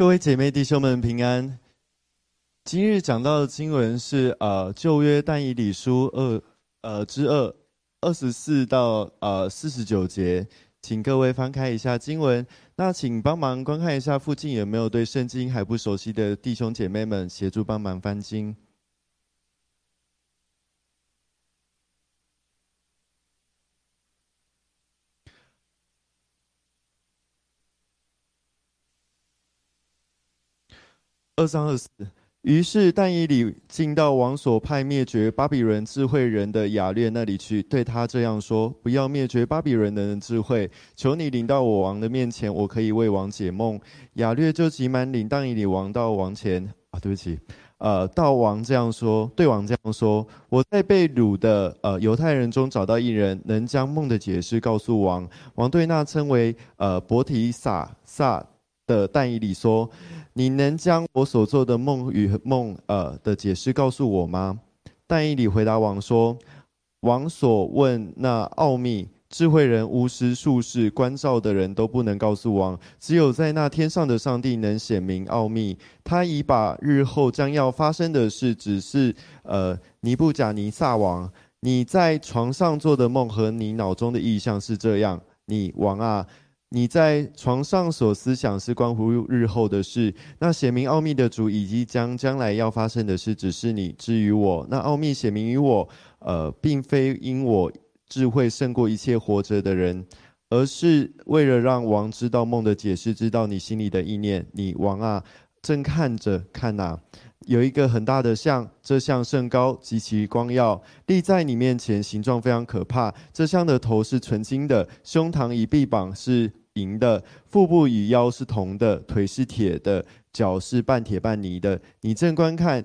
各位姐妹弟兄们平安。今日讲到的经文是呃旧约但以理书二呃之二二十四到呃四十九节，请各位翻开一下经文。那请帮忙观看一下附近有没有对圣经还不熟悉的弟兄姐妹们协助帮忙翻经。二三二四。于是但以理进到王所派灭绝巴比伦智慧人的雅略那里去，对他这样说：“不要灭绝巴比伦人的智慧，求你领到我王的面前，我可以为王解梦。”雅略就急忙领但以理王到王前。啊，对不起，呃，到王这样说，对王这样说：“我在被掳的呃犹太人中找到一人，能将梦的解释告诉王。”王对那称为呃伯提撒撒的但以理说。你能将我所做的梦与梦呃的解释告诉我吗？但以理回答王说：“王所问那奥秘，智慧人、巫师、术士、关照的人都不能告诉王，只有在那天上的上帝能显明奥秘。他已把日后将要发生的事只是呃尼布甲尼撒王。你在床上做的梦和你脑中的意象是这样，你王啊。”你在床上所思想是关乎日后的事，那写明奥秘的主以及将将来要发生的事，只是你至于我。那奥秘写明于我，呃，并非因我智慧胜过一切活着的人，而是为了让王知道梦的解释，知道你心里的意念。你王啊，正看着看呐，有一个很大的像，这像甚高，极其光耀，立在你面前，形状非常可怕。这像的头是纯金的，胸膛与臂膀是。银的腹部与腰是铜的，腿是铁的，脚是半铁半泥的。你正观看。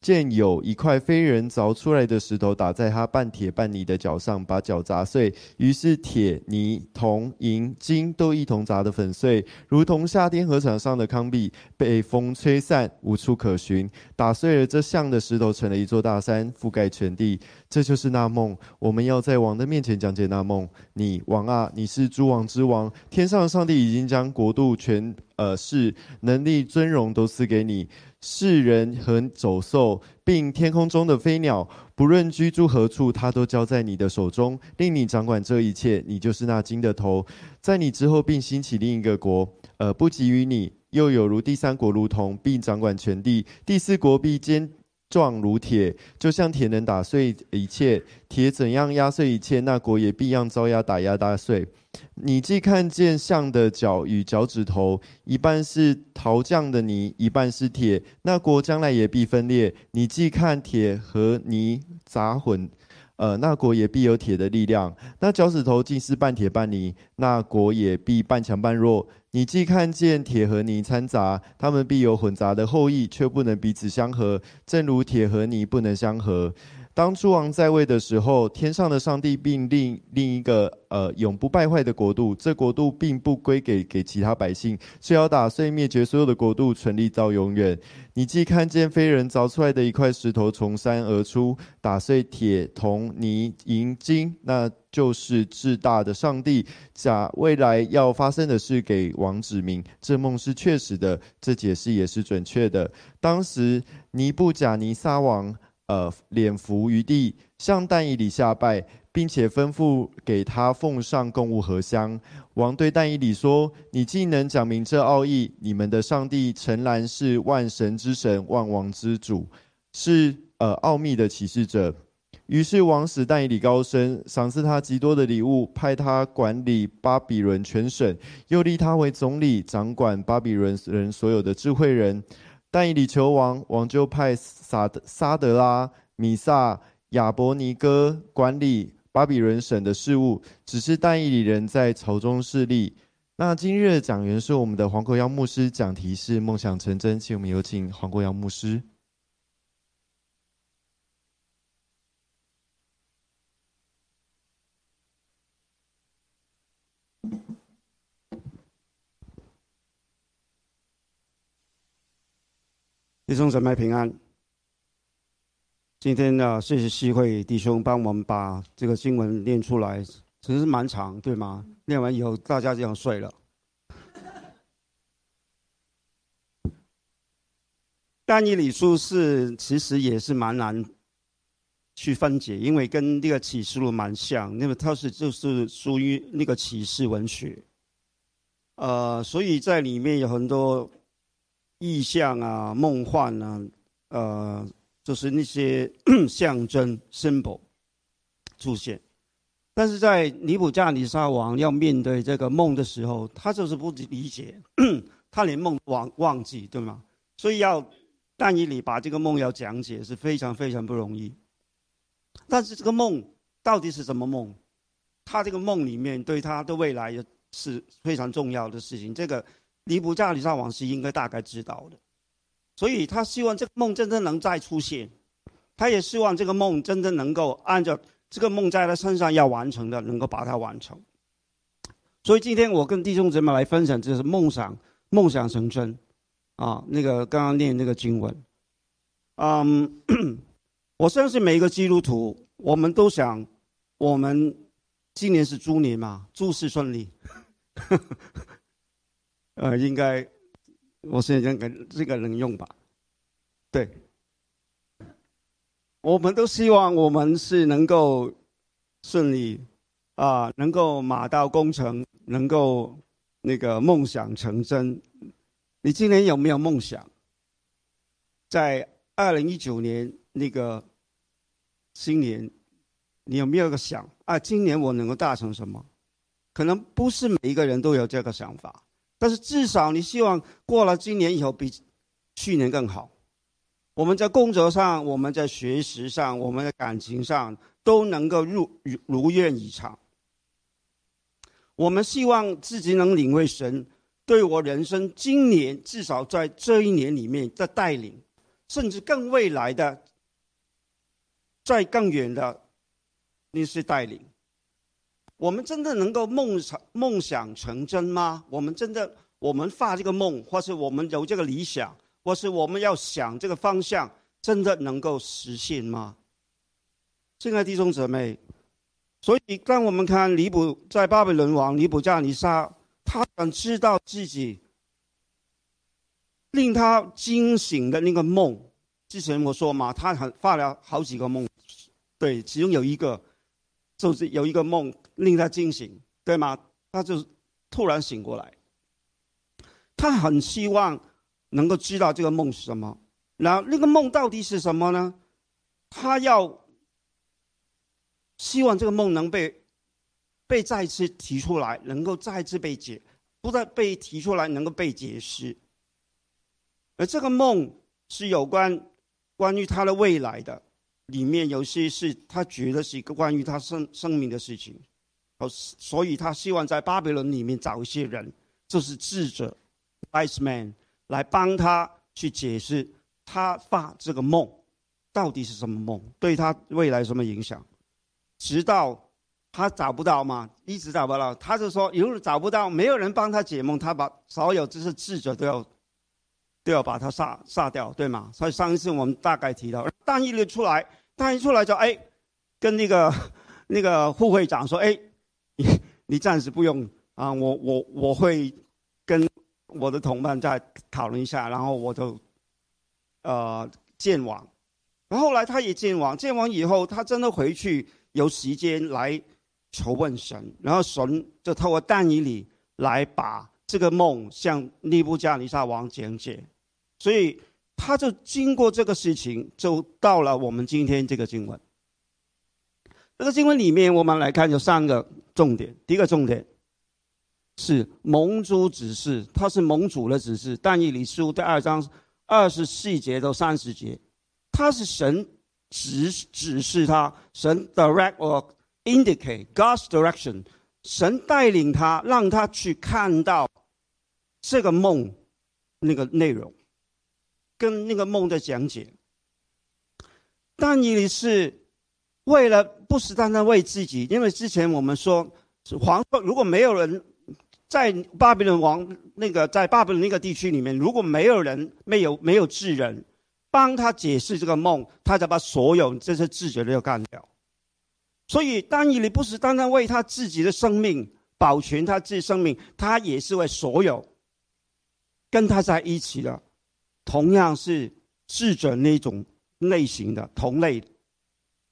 见有一块非人凿出来的石头打在他半铁半泥的脚上，把脚砸碎。于是铁、泥、铜、银、金都一同砸得粉碎，如同夏天河场上的糠秕被风吹散，无处可寻。打碎了这像的石头，成了一座大山，覆盖全地。这就是那梦。我们要在王的面前讲解那梦。你王啊，你是诸王之王，天上上帝已经将国度、权、呃是、能力、尊荣都赐给你。世人和走兽，并天空中的飞鸟，不论居住何处，他都交在你的手中，令你掌管这一切。你就是那金的头，在你之后，并兴起另一个国，呃，不及于你，又有如第三国如同，并掌管全地。第四国必坚壮如铁，就像铁能打碎一切，铁怎样压碎一切，那国也必样遭压打压打碎。你既看见象的脚与脚趾头，一半是陶匠的泥，一半是铁，那国将来也必分裂。你既看铁和泥杂混，呃，那国也必有铁的力量。那脚趾头竟是半铁半泥，那国也必半强半弱。你既看见铁和泥掺杂，他们必有混杂的后裔，却不能彼此相合，正如铁和泥不能相合。当诸王在位的时候，天上的上帝并另另一个呃永不败坏的国度，这国度并不归给给其他百姓，是要打碎灭绝所有的国度，存立到永远。你既看见非人凿出来的一块石头从山而出，打碎铁、铜、泥、银、金，那就是至大的上帝，假未来要发生的事给王指明。这梦是确实的，这解释也是准确的。当时尼布甲尼撒王。呃，脸伏于地，向但以理下拜，并且吩咐给他奉上供物和香。王对但以理说：“你既能讲明这奥义，你们的上帝诚然是万神之神，万王之主，是呃奥秘的启示者。”于是王使但以理高升，赏赐他极多的礼物，派他管理巴比伦全省，又立他为总理，掌管巴比伦人所有的智慧人。但以理求王，王就派撒德、沙德拉、米萨、亚伯尼哥管理巴比伦省的事务。只是但以理人在朝中势力。那今日的讲员是我们的黄国耀牧师，讲题是梦想成真，请我们有请黄国耀牧师。弟兄姊妹平安。今天呢，谢谢西会弟兄帮我们把这个经文念出来，其实蛮长，对吗？念完以后大家就想睡了。但以理书是其实也是蛮难去分解，因为跟那个启示录蛮像，那么它是就是属于那个启示文学，呃，所以在里面有很多意象啊、梦幻啊，呃，就是那些 象征 symbol 出现。但是在尼布加尼撒王要面对这个梦的时候，他就是不理解，他连梦忘忘记，对吗？所以要。但以理把这个梦要讲解是非常非常不容易，但是这个梦到底是什么梦？他这个梦里面对他的未来也是非常重要的事情。这个尼布加里撒王是应该大概知道的，所以他希望这个梦真正能再出现，他也希望这个梦真正能够按照这个梦在他身上要完成的，能够把它完成。所以今天我跟弟兄姊妹来分享，就是梦想，梦想成真。啊，那个刚刚念那个经文，嗯，我相信每一个基督徒，我们都想，我们今年是猪年嘛，诸事顺利，呃，应该，我现在讲这个能用吧？对，我们都希望我们是能够顺利，啊，能够马到功成，能够那个梦想成真。你今年有没有梦想？在二零一九年那个新年，你有没有个想啊？今年我能够达成什么？可能不是每一个人都有这个想法，但是至少你希望过了今年以后比去年更好。我们在工作上，我们在学习上，我们的感情上都能够如如愿以偿。我们希望自己能领会神。对我人生今年至少在这一年里面的带领，甚至更未来的，在更远的那些带领，我们真的能够梦想梦想成真吗？我们真的我们发这个梦，或是我们有这个理想，或是我们要想这个方向，真的能够实现吗？亲爱的弟兄姊妹，所以当我们看尼布在巴比伦王尼布加尼撒。他想知道自己令他惊醒的那个梦。之前我说嘛，他很发了好几个梦，对，其中有一个就是有一个梦令他惊醒，对吗？他就突然醒过来。他很希望能够知道这个梦是什么，然后那个梦到底是什么呢？他要希望这个梦能被。被再次提出来，能够再次被解，不再被提出来，能够被解释。而这个梦是有关关于他的未来的，里面有些是他觉得是一个关于他生生命的事情，所以他希望在巴比伦里面找一些人，就是智者，wise man，来帮他去解释他发这个梦到底是什么梦，对他未来什么影响，直到。他找不到嘛，一直找不到。他就说，如果找不到，没有人帮他解梦，他把所有这些智者都要都要把他杀杀掉，对吗？所以上一次我们大概提到，但一出来，但一出来就哎，跟那个那个副会长说，哎，你 你暂时不用啊，我我我会跟我的同伴再讨论一下，然后我就呃见王。后来他也见王，见王以后，他真的回去有时间来。求问神，然后神就透过但以里来把这个梦向尼布加尼撒王讲解，所以他就经过这个事情，就到了我们今天这个经文。这个经文里面，我们来看有三个重点。第一个重点是盟主指示，他是盟主的指示。但以理书第二章二十四节到三十节，他是神指指示他，神 direct or。Indicate God's direction，神带领他，让他去看到这个梦那个内容，跟那个梦的讲解。但你是为了不是单单为自己，因为之前我们说，皇如果没有人在巴比伦王那个在巴比伦那个地区里面，如果没有人没有没有智人帮他解释这个梦，他才把所有这些智者都要干掉。所以，当以你不是单单为他自己的生命保全他自己生命，他也是为所有跟他在一起的，同样是智者那种类型的同类，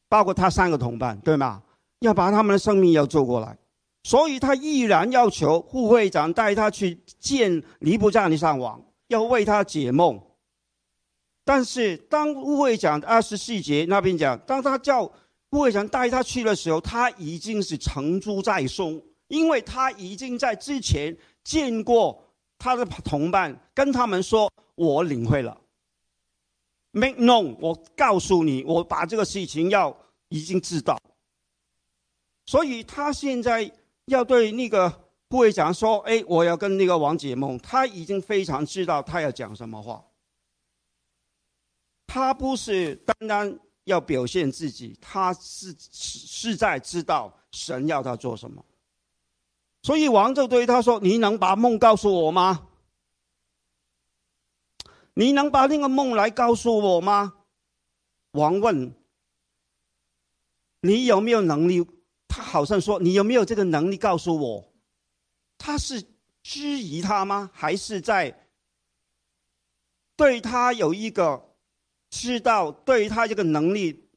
包括他三个同伴，对吗？要把他们的生命要救过来，所以他毅然要求副会长带他去见尼布加尼上王，要为他解梦。但是当副会长二十四节那边讲，当他叫副会长带他去的时候，他已经是成竹在松，因为他已经在之前见过他的同伴，跟他们说：“我领会了。” Make known，我告诉你，我把这个事情要已经知道。所以他现在要对那个部会长说：“哎，我要跟那个王解梦。”他已经非常知道他要讲什么话。他不是单单要表现自己，他是是在知道神要他做什么。所以王就对他说：“你能把梦告诉我吗？”你能把那个梦来告诉我吗？王问：“你有没有能力？”他好像说：“你有没有这个能力告诉我？”他是质疑他吗？还是在对他有一个知道，对他这个能力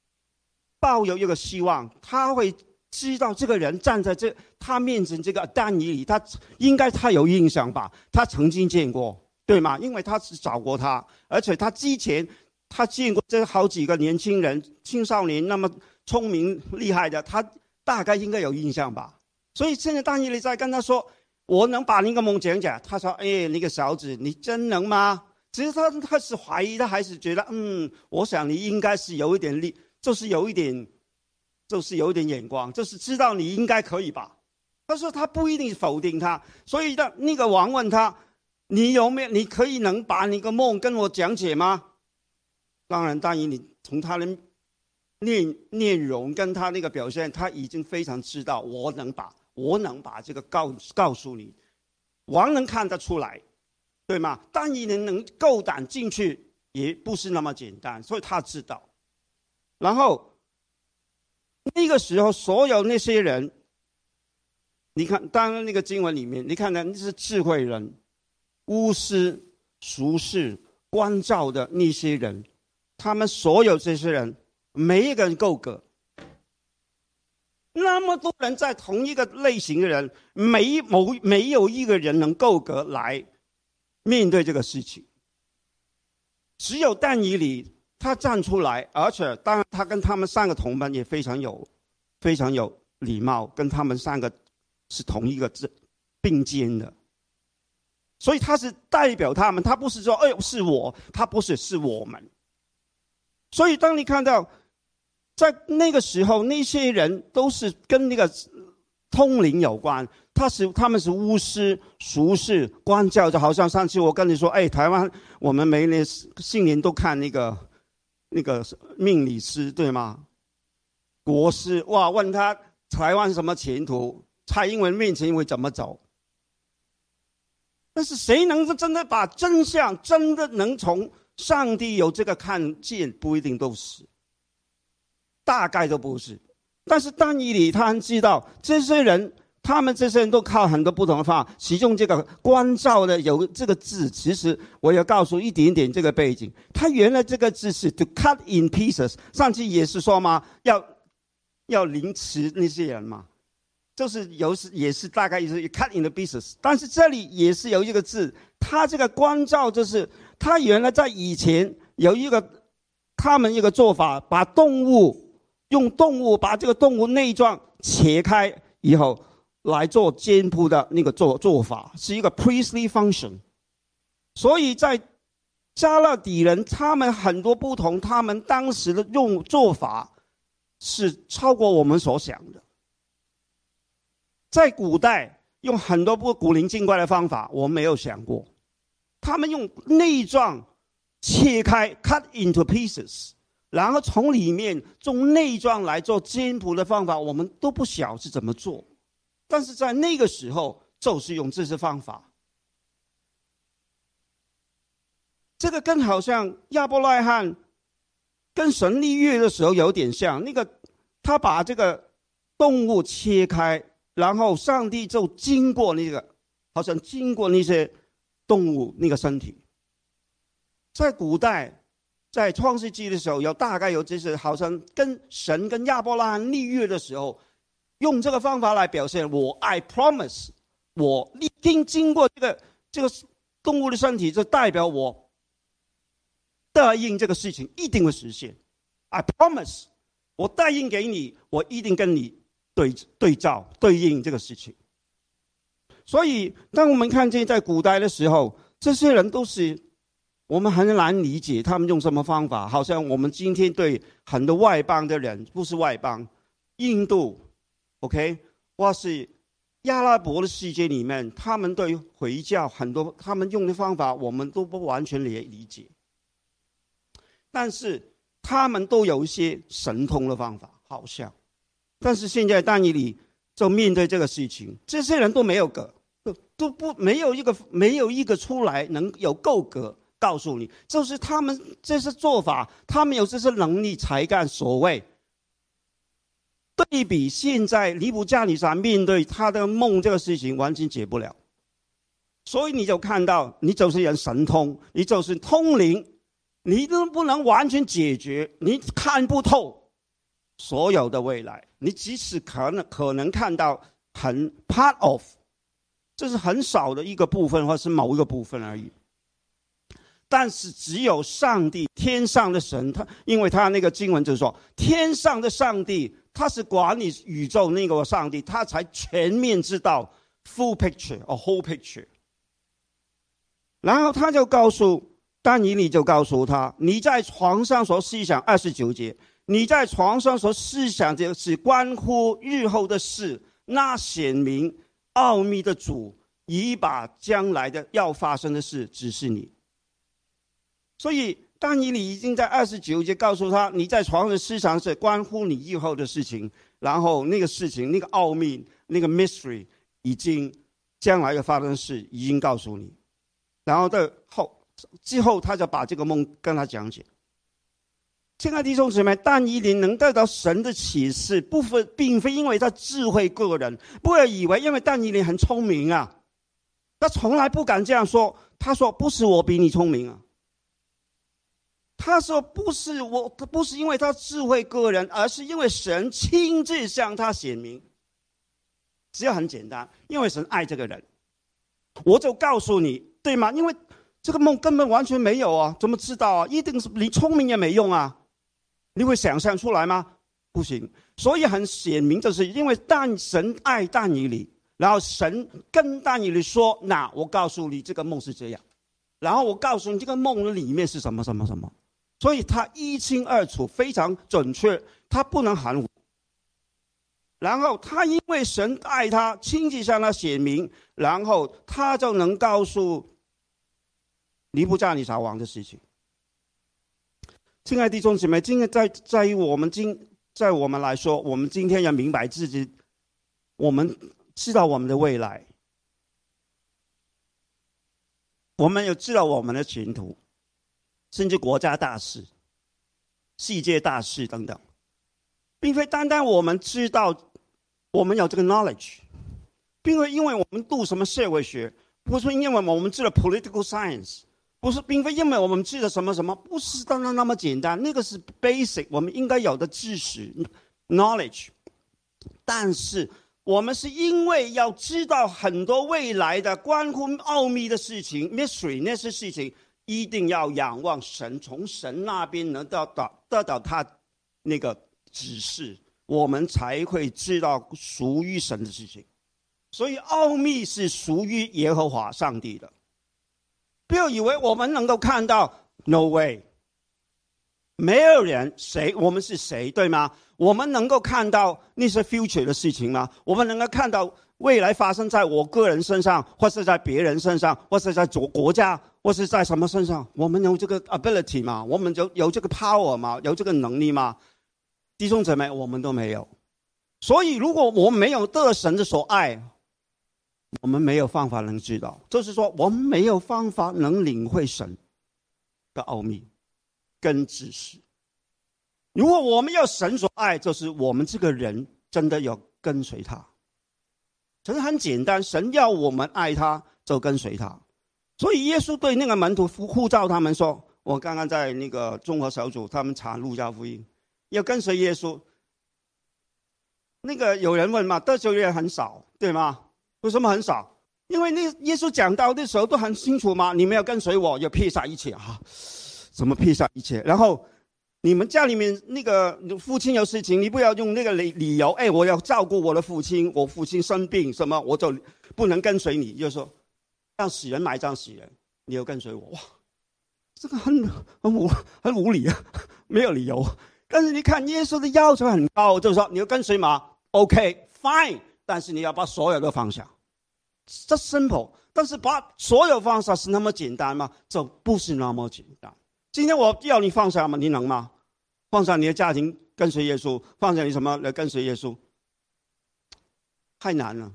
抱有一个希望？他会知道这个人站在这他面前这个丹尼里，他应该他有印象吧？他曾经见过。对吗？因为他是找过他，而且他之前他见过这好几个年轻人、青少年，那么聪明厉害的，他大概应该有印象吧。所以现在大尼利在跟他说：“我能把那个梦讲讲。”他说：“哎，那个小子，你真能吗？”其实他他是怀疑，他还是觉得，嗯，我想你应该是有一点力，就是有一点，就是有一点眼光，就是知道你应该可以吧。他说他不一定否定他，所以的那个王问他。你有没有？你可以能把那个梦跟我讲解吗？当然，大姨，你从他的内内容跟他那个表现，他已经非常知道，我能把我能把这个告告诉你，王能看得出来，对吗？但你能能够胆进去，也不是那么简单，所以他知道。然后那个时候，所有那些人，你看，当然那个经文里面，你看呢，那是智慧人。巫师、俗世、关照的那些人，他们所有这些人，没一个人够格。那么多人在同一个类型的人，没某没有一个人能够格来面对这个事情。只有但以理他站出来，而且当然他跟他们三个同伴也非常有非常有礼貌，跟他们三个是同一个字并肩的。所以他是代表他们，他不是说“哎，是我”，他不是，是我们。所以当你看到，在那个时候，那些人都是跟那个通灵有关，他是他们是巫师、俗士、官教，就好像上次我跟你说，哎，台湾我们每年新年都看那个那个命理师，对吗？国师哇，问他台湾什么前途，蔡英文面前会怎么走？但是谁能够真的把真相真的能从上帝有这个看见？不一定都是，大概都不是。但是但以理他知道这些人，他们这些人都靠很多不同的方法。其中这个关照的有这个字，其实我要告诉一点点这个背景。他原来这个字是 to cut in pieces，上次也是说嘛？要要凌迟那些人嘛。就是有是也是大概也是 cut in the pieces，但是这里也是有一个字，它这个关照就是它原来在以前有一个他们一个做法，把动物用动物把这个动物内脏切开以后来做煎铺的那个做做法，是一个 priestly function。所以在加勒底人他们很多不同，他们当时的用做法是超过我们所想的。在古代用很多不古灵精怪的方法，我没有想过。他们用内脏切开 （cut into pieces），然后从里面用内脏来做煎谱的方法，我们都不晓是怎么做。但是在那个时候，就是用这些方法。这个跟好像亚伯拉罕跟神立约的时候有点像。那个他把这个动物切开。然后上帝就经过那个，好像经过那些动物那个身体，在古代在创世纪的时候，有大概有这些好像跟神跟亚伯拉罕立约的时候，用这个方法来表现我爱 promise，我已经经过这个这个动物的身体，就代表我答应这个事情一定会实现。I promise，我答应给你，我一定跟你对对照对应这个事情。所以，当我们看见在古代的时候，这些人都是我们很难理解他们用什么方法。好像我们今天对很多外邦的人，不是外邦，印度，OK，或是阿拉伯的世界里面，他们对回教很多他们用的方法，我们都不完全理理解。但是他们都有一些神通的方法，好像。但是现在但以理。就面对这个事情，这些人都没有格，都都不没有一个没有一个出来能有够格告诉你，就是他们这些做法，他们有这些能力才干所谓。对比现在尼布加尼撒面对他的梦这个事情，完全解不了，所以你就看到，你就是人神通，你就是通灵，你都不能完全解决，你看不透。所有的未来，你即使可能可能看到很 part of，这是很少的一个部分，或是某一个部分而已。但是只有上帝，天上的神，他因为他那个经文就是说，天上的上帝，他是管理宇宙那个上帝，他才全面知道 full picture or whole picture。然后他就告诉丹尼你，就告诉他，你在床上所思想二十九节。你在床上所思想的是关乎日后的事，那显明奥秘的主已把将来的要发生的事指示你。所以，当你你已经在二十九节告诉他，你在床上的思想是关乎你日后的事情，然后那个事情、那个奥秘、那个 mystery 已经将来要发生的事已经告诉你，然后的后之后，他就把这个梦跟他讲解。亲爱的弟兄姊妹，但以理能得到神的启示，不分并非因为他智慧过人，不要以为因为但以理很聪明啊，他从来不敢这样说。他说：“不是我比你聪明啊。”他说：“不是我，不是因为他智慧过人，而是因为神亲自向他显明。只要很简单，因为神爱这个人，我就告诉你，对吗？因为这个梦根本完全没有啊，怎么知道啊？一定是你聪明也没用啊。”你会想象出来吗？不行，所以很显明，就是因为但神爱但以理，然后神跟但以理说：“那我告诉你，这个梦是这样，然后我告诉你这个梦里面是什么什么什么。”所以他一清二楚，非常准确，他不能含糊。然后他因为神爱他，亲自向他显明，然后他就能告诉尼布加尼撒王的事情。亲爱的弟兄姊妹，今天在在于我们今在我们来说，我们今天要明白自己，我们知道我们的未来，我们有知道我们的前途，甚至国家大事、世界大事等等，并非单单我们知道，我们有这个 knowledge，并非因为我们读什么社会学，不是因为我们知道 political science。不是，并非因为我们记得什么什么，不是当然那么简单。那个是 basic，我们应该有的知识，knowledge。但是我们是因为要知道很多未来的关乎奥秘的事情，mystery 那些事情，一定要仰望神，从神那边能得到得到他那个指示，我们才会知道属于神的事情。所以奥秘是属于耶和华上帝的。不要以为我们能够看到，No way，没有人谁我们是谁对吗？我们能够看到那些 future 的事情吗？我们能够看到未来发生在我个人身上，或是在别人身上，或是在国国家，或是在什么身上？我们有这个 ability 吗？我们有有这个 power 吗？有这个能力吗？弟兄姊妹，我们都没有。所以，如果我们没有得神的所爱，我们没有方法能知道，就是说，我们没有方法能领会神的奥秘跟知识。如果我们要神所爱，就是我们这个人真的要跟随他。其实很简单，神要我们爱他，就跟随他。所以耶稣对那个门徒呼呼召他们说：“我刚刚在那个综合小组，他们查路加福音，要跟随耶稣。那个有人问嘛，得救人很少，对吗？为什么很少？因为那耶稣讲到的时候都很清楚嘛，你们要跟随我，要撇下一切啊，怎么撇下一切？然后你们家里面那个父亲有事情，你不要用那个理理由，哎，我要照顾我的父亲，我父亲生病什么，我就不能跟随你，就说让死人埋葬死人，你要跟随我，哇，这个很很无很无理啊，没有理由。但是你看耶稣的要求很高，就说你要跟随嘛，OK，fine，但是你要把所有的放下，这 simple。但是把所有放下是那么简单吗？这不是那么简单。今天我要你放下吗？你能吗？放下你的家庭跟随耶稣，放下你什么来跟随耶稣？太难了，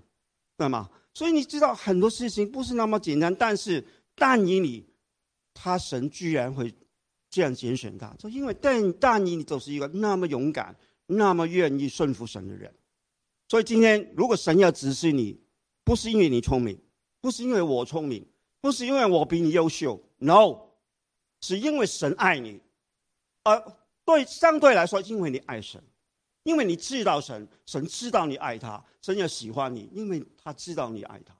对吗？所以你知道很多事情不是那么简单，但是但以你，他神居然会。这样拣选他，就因为但但你你就是一个那么勇敢、那么愿意顺服神的人，所以今天如果神要指示你，不是因为你聪明，不是因为我聪明，不是因为我比你优秀，no，是因为神爱你，而对相对来说，因为你爱神，因为你知道神，神知道你爱他，神也喜欢你，因为他知道你爱他。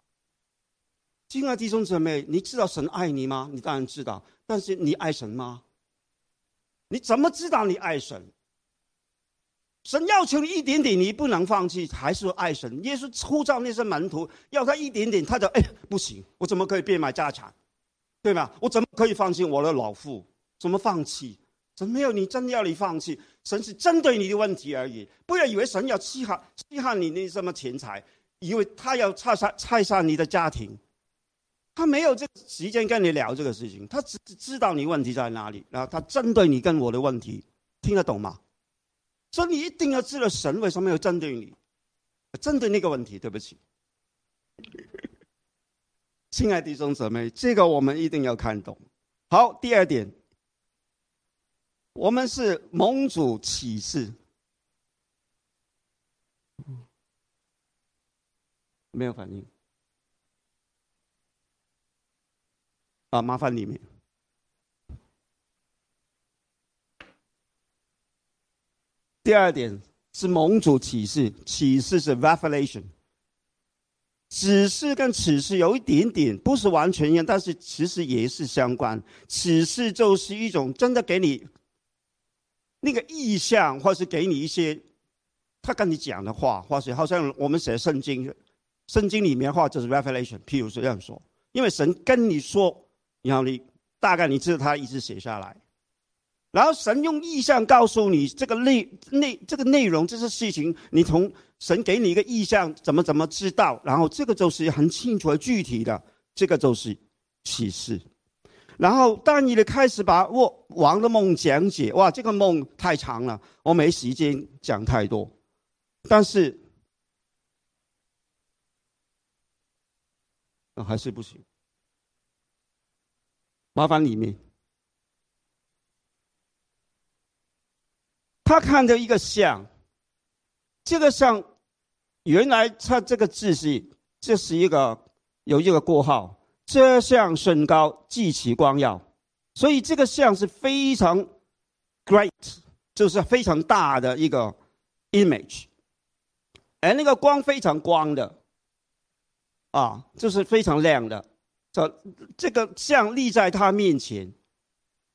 亲爱的弟兄姊妹，你知道神爱你吗？你当然知道，但是你爱神吗？你怎么知道你爱神？神要求你一点点，你不能放弃，还是爱神？耶稣呼召那些门徒，要他一点点，他就哎不行，我怎么可以变卖家产，对吧？我怎么可以放弃我的老父？怎么放弃？神没有你真要你放弃，神是针对你的问题而已。不要以为神要稀罕稀罕你那什么钱财，以为他要拆散拆散你的家庭。他没有这时间跟你聊这个事情，他只知道你问题在哪里，然后他针对你跟我的问题，听得懂吗？所以你一定要知道神为什么要针对你，针对那个问题。对不起，亲爱的弟兄姊妹，这个我们一定要看懂。好，第二点，我们是盟主启示，没有反应。啊，麻烦你们。第二点是盟主启示，启示是 revelation。只是跟启示有一点点不是完全一样，但是其实也是相关。启示就是一种真的给你那个意象，或是给你一些他跟你讲的话，或是好像我们写圣经，圣经里面话就是 revelation。譬如这样说，因为神跟你说。然后你大概你知道他一直写下来，然后神用意象告诉你这个内内这个内容这些事情，你从神给你一个意象，怎么怎么知道？然后这个就是很清楚、具体的，这个就是启示。然后当你的开始把我王的梦讲解，哇，这个梦太长了，我没时间讲太多，但是还是不行。麻烦里面，他看到一个像，这个像，原来他这个字是，这是一个有一个过号，这像身高极其光耀，所以这个像是非常 great，就是非常大的一个 image，而那个光非常光的，啊，就是非常亮的。这这个像立在他面前，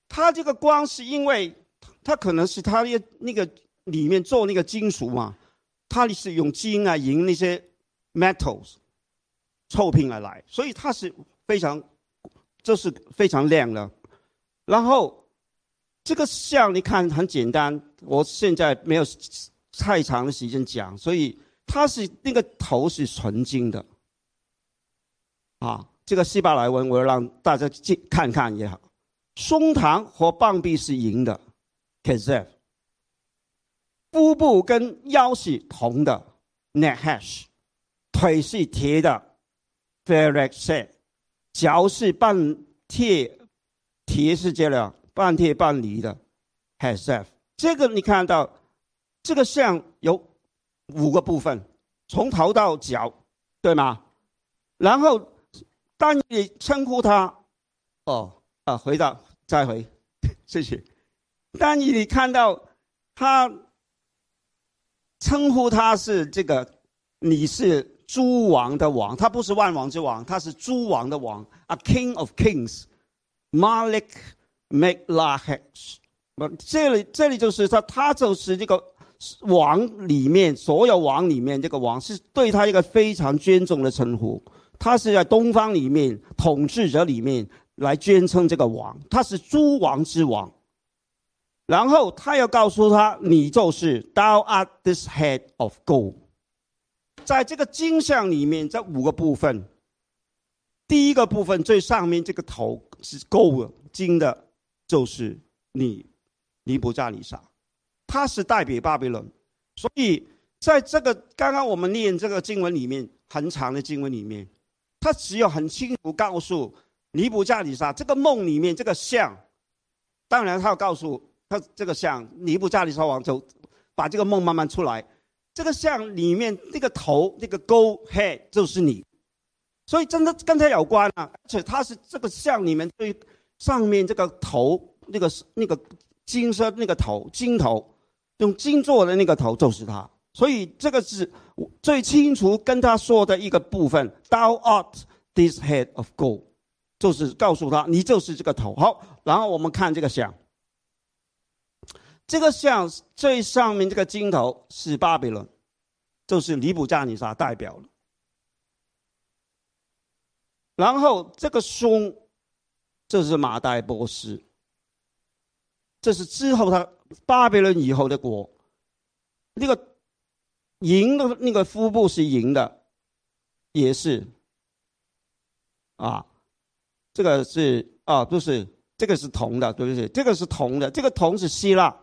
他这个光是因为，他可能是他那那个里面做那个金属嘛，他是用金啊银那些 metals 凑拼而来，所以它是非常，这是非常亮的。然后这个像你看很简单，我现在没有太长的时间讲，所以它是那个头是纯金的，啊。这个希伯来文，我要让大家去看看也好。胸膛和棒臂是银的 k a z e 腹部跟腰是同的 n e t h a s h 腿是铁的 f e r e x e 脚是半铁，铁是这样半铁半泥的 h a z e 这个你看到，这个像有五个部分，从头到脚，对吗？然后。当你称呼他，哦啊，回到再回 谢谢。但你看到他称呼他是这个，你是诸王的王，他不是万王之王，他是诸王的王，a king of kings，Malik Melech。这里这里就是他，他就是这个王里面所有王里面这个王是对他一个非常尊重的称呼。他是在东方里面统治者里面来尊称这个王，他是诸王之王。然后他又告诉他：“你就是 Thou art this head of gold。”在这个金像里面，这五个部分，第一个部分最上面这个头是 gold 金的，就是你。尼布加尼撒，他是代表巴比伦，所以在这个刚刚我们念这个经文里面，很长的经文里面，他只有很清楚告诉尼布加尼撒这个梦里面这个像，当然他要告诉他这个像尼布加尼撒王就把这个梦慢慢出来，这个像里面那个头那个 Go head 就是你，所以真的跟他有关啊，而且他是这个像里面最上面这个头那个那个。金色那个头，金头，用金做的那个头就是他，所以这个是最清楚跟他说的一个部分。Thou art this head of gold，就是告诉他你就是这个头。好，然后我们看这个像，这个像最上面这个金头是巴比伦，就是尼布加尼撒代表了。然后这个胸，这是马代波斯。这是之后他巴比伦以后的国，那个银的那个腹部是银的，也是啊，这个是啊，不是这个是铜的，对不对？这个是铜的，这个铜是希腊。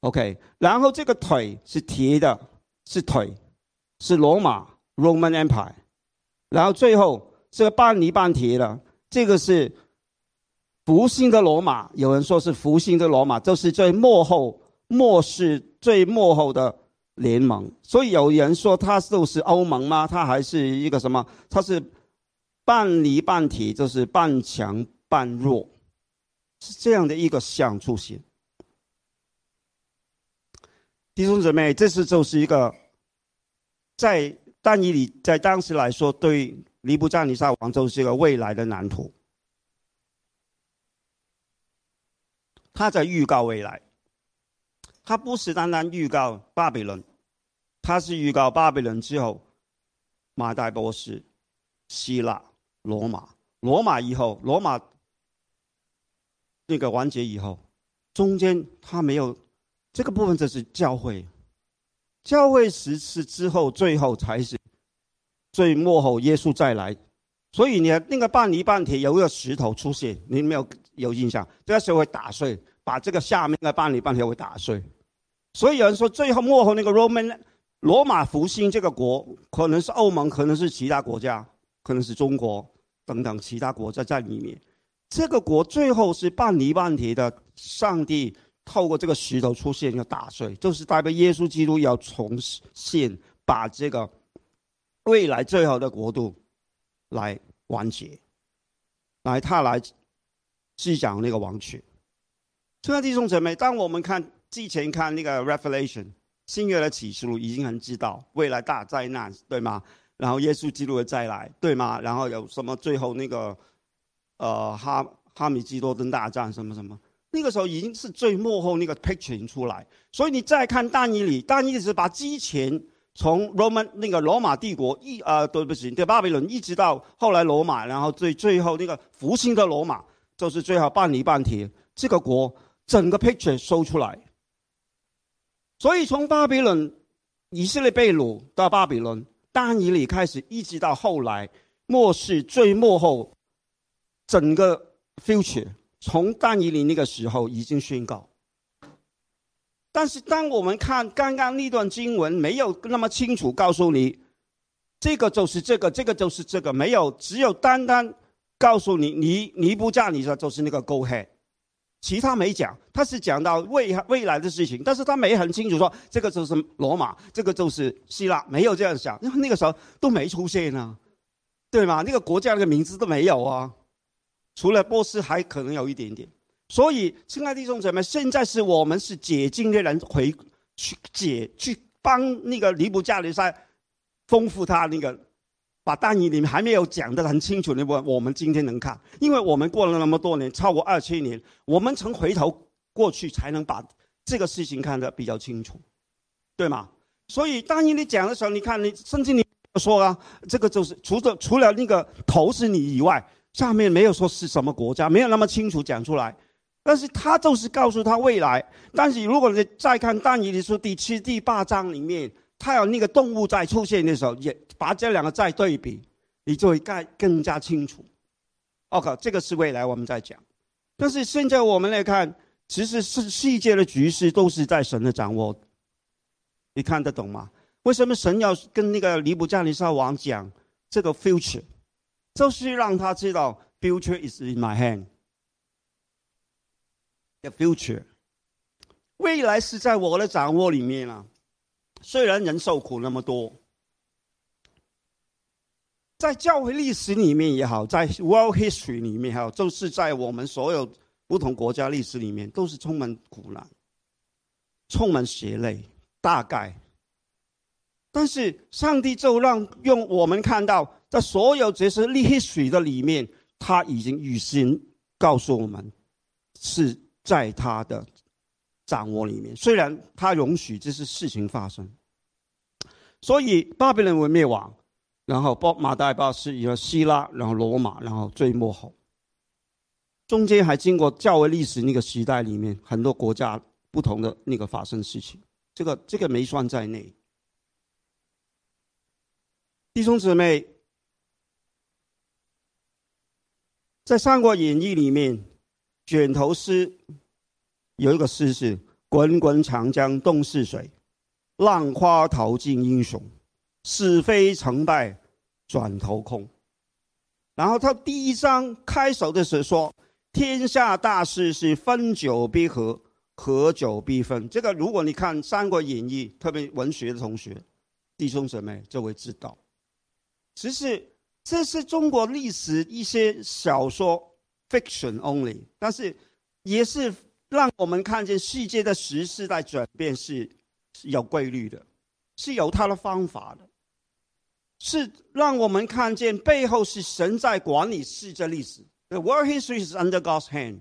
OK，然后这个腿是铁的，是腿，是罗马 （Roman Empire），然后最后这个半泥半铁的，这个是。福星的罗马，有人说是福星的罗马，就是最幕后、末世最幕后的联盟。所以有人说它就是欧盟吗？它还是一个什么？它是半泥半铁，就是半强半弱，是这样的一个像出现。弟兄姊妹，这是就是一个在但以理在当时来说，对尼布加尼撒王就是一个未来的蓝图。他在预告未来，他不是单单预告巴比伦，他是预告巴比伦之后，马代波斯、希腊、罗马，罗马以后，罗马那个完结以后，中间他没有这个部分，则是教会，教会十次之后，最后才是最末后耶稣再来，所以你那个半泥半铁有一个石头出现，你没有有印象？这个时候会打碎。把这个下面的半里半铁会打碎，所以有人说，最后幕后那个 Roman 罗马复兴这个国，可能是欧盟，可能是其他国家，可能是中国等等其他国家在里面。这个国最后是半泥半铁的，上帝透过这个石头出现要打碎，就是代表耶稣基督要重现，把这个未来最好的国度来完结，来他来执掌那个王权。亲爱的弟兄姊妹，当我们看之前看那个 Revelation 新约的启示录，已经很知道未来大灾难，对吗？然后耶稣基督的再来，对吗？然后有什么最后那个，呃，哈哈米基多登大战什么什么？那个时候已经是最幕后那个 picture 出来。所以你再看但以理，但以理是把之前从 Roman 那个罗马帝国一呃，对不起，对巴比伦一直到后来罗马，然后最最后那个复兴的罗马，就是最后半泥半铁这个国。整个 picture 收出来，所以从巴比伦、以色列被掳到巴比伦，但以理开始，一直到后来末世最幕后，整个 future 从但以理那个时候已经宣告。但是当我们看刚刚那段经文，没有那么清楚告诉你，这个就是这个，这个就是这个，没有，只有单单告诉你，你你不嫁，你说就是那个 go ahead。其他没讲，他是讲到未未来的事情，但是他没很清楚说这个就是罗马，这个就是希腊，没有这样想，因为那个时候都没出现啊，对吗？那个国家那个名字都没有啊，除了波斯还可能有一点点，所以，亲爱的弟兄姊妹，现在是我们是解经的人回去解去帮那个尼布加利赛丰富他那个把但以里面还没有讲的很清楚的部分，我们今天能看，因为我们过了那么多年，超过二千年，我们曾回头过去才能把这个事情看得比较清楚，对吗？所以当你讲的时候，你看你圣经里说啊，这个就是除了除了那个头是你以外，下面没有说是什么国家，没有那么清楚讲出来。但是他就是告诉他未来。但是如果你再看但以理书第七、第八章里面，他有那个动物在出现的时候，也把这两个再对比，你就会更更加清楚。OK，这个是未来我们在讲。但是现在我们来看，其实是世界的局势都是在神的掌握。你看得懂吗？为什么神要跟那个尼布加尼撒王讲这个 future，就是让他知道 future is in my hand。The future，未来是在我的掌握里面啊。虽然人受苦那么多，在教会历史里面也好，在 world history 里面也好，就是在我们所有不同国家历史里面，都是充满苦难、充满血泪。大概，但是上帝就让用我们看到，在所有这些历史的里面，他已经预先告诉我们是。在他的掌握里面，虽然他容许这些事情发生，所以巴比伦文灭亡，然后包马代巴是一个希腊，然后罗马，然后最末后，中间还经过较为历史那个时代里面很多国家不同的那个发生事情，这个这个没算在内。弟兄姊妹，在《三国演义》里面。卷头诗有一个诗是“滚滚长江东逝水，浪花淘尽英雄，是非成败转头空。”然后他第一章开首的时候说：“天下大事是分久必合，合久必分。”这个如果你看《三国演义》，特别文学的同学、弟兄姊妹就会知道，其实这是中国历史一些小说。Fiction only，但是也是让我们看见世界的时事在转变是有规律的，是有它的方法的，是让我们看见背后是神在管理世界历史。The world history is under God's hand。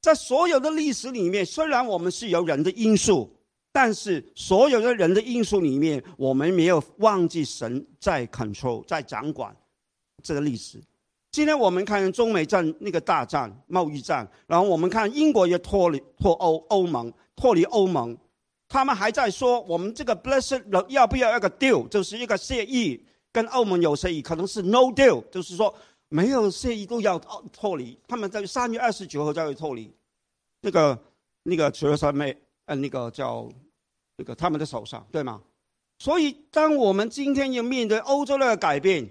在所有的历史里面，虽然我们是有人的因素，但是所有的人的因素里面，我们没有忘记神在 control，在掌管这个历史。今天我们看中美战那个大战贸易战，然后我们看英国也脱离脱欧欧盟脱离欧盟，他们还在说我们这个 blessed 要不要一个 deal，就是一个协议跟欧盟有协议，可能是 no deal，就是说没有协议都要脱离。他们在三月二十九号就要脱离，那个那个除了三妹呃那个叫那个他们的手上对吗？所以当我们今天要面对欧洲的改变。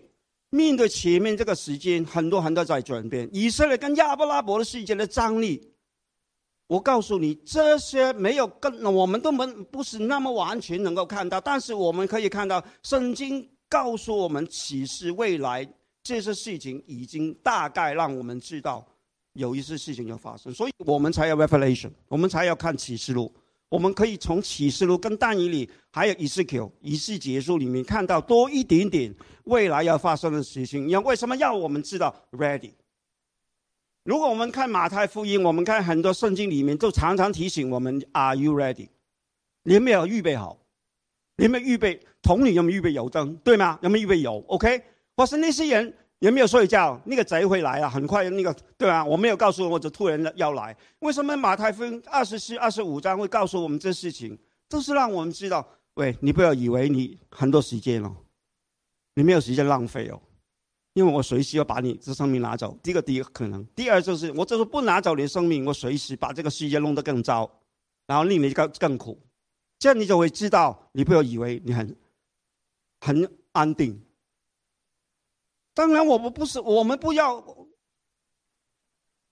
面对前面这个时间，很多很多在转变。以色列跟亚伯拉伯的世界的张力，我告诉你，这些没有跟我们都没不是那么完全能够看到，但是我们可以看到，圣经告诉我们启示未来这些事情已经大概让我们知道有一些事情要发生，所以我们才有 revelation，我们才要看启示录。我们可以从启示录跟但以里还有以斯 Q 仪式结束里面看到多一点点未来要发生的事情。因为什么要我们知道 ready？如果我们看马太福音，我们看很多圣经里面就常常提醒我们：Are you ready？你有没有预备好？你有没有预备？童女有没有预备油灯？对吗？有没有预备油？OK？或是那些人？有没有睡觉？那个贼会来啊！很快，那个对啊，我没有告诉我，就突然要来。为什么马太福音二十四、二十五章会告诉我们这事情？都是让我们知道：喂，你不要以为你很多时间哦，你没有时间浪费哦，因为我随时要把你这生命拿走。第一个，第一个可能；第二，就是我就是不拿走你的生命，我随时把这个世界弄得更糟，然后令你更更苦。这样你就会知道，你不要以为你很很安定。当然，我们不是，我们不要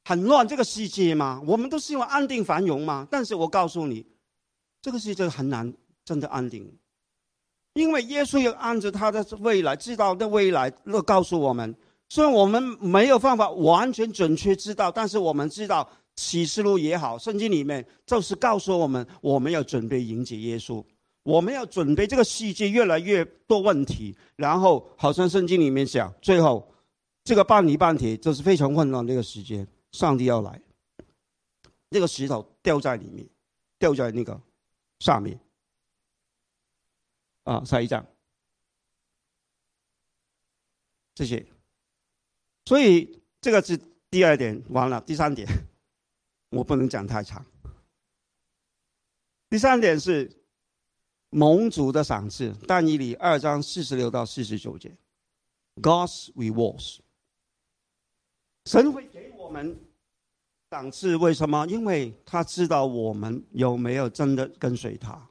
很乱这个世界嘛。我们都希望安定繁荣嘛。但是我告诉你，这个世界很难真的安定，因为耶稣要按照他的未来，知道的未来，要告诉我们。虽然我们没有办法完全准确知道，但是我们知道启示录也好，圣经里面就是告诉我们，我们要准备迎接耶稣，我们要准备这个世界越来越多问题，然后好像圣经里面讲，最后这个半泥半铁就是非常混乱这个时间，上帝要来，那个石头掉在里面，掉在那个上面，啊，下一张，这些，所以这个是第二点，完了，第三点。我不能讲太长。第三点是蒙主的赏赐，但以理二章四十六到四十九节，God's rewards。神会给我们赏赐，为什么？因为他知道我们有没有真的跟随他。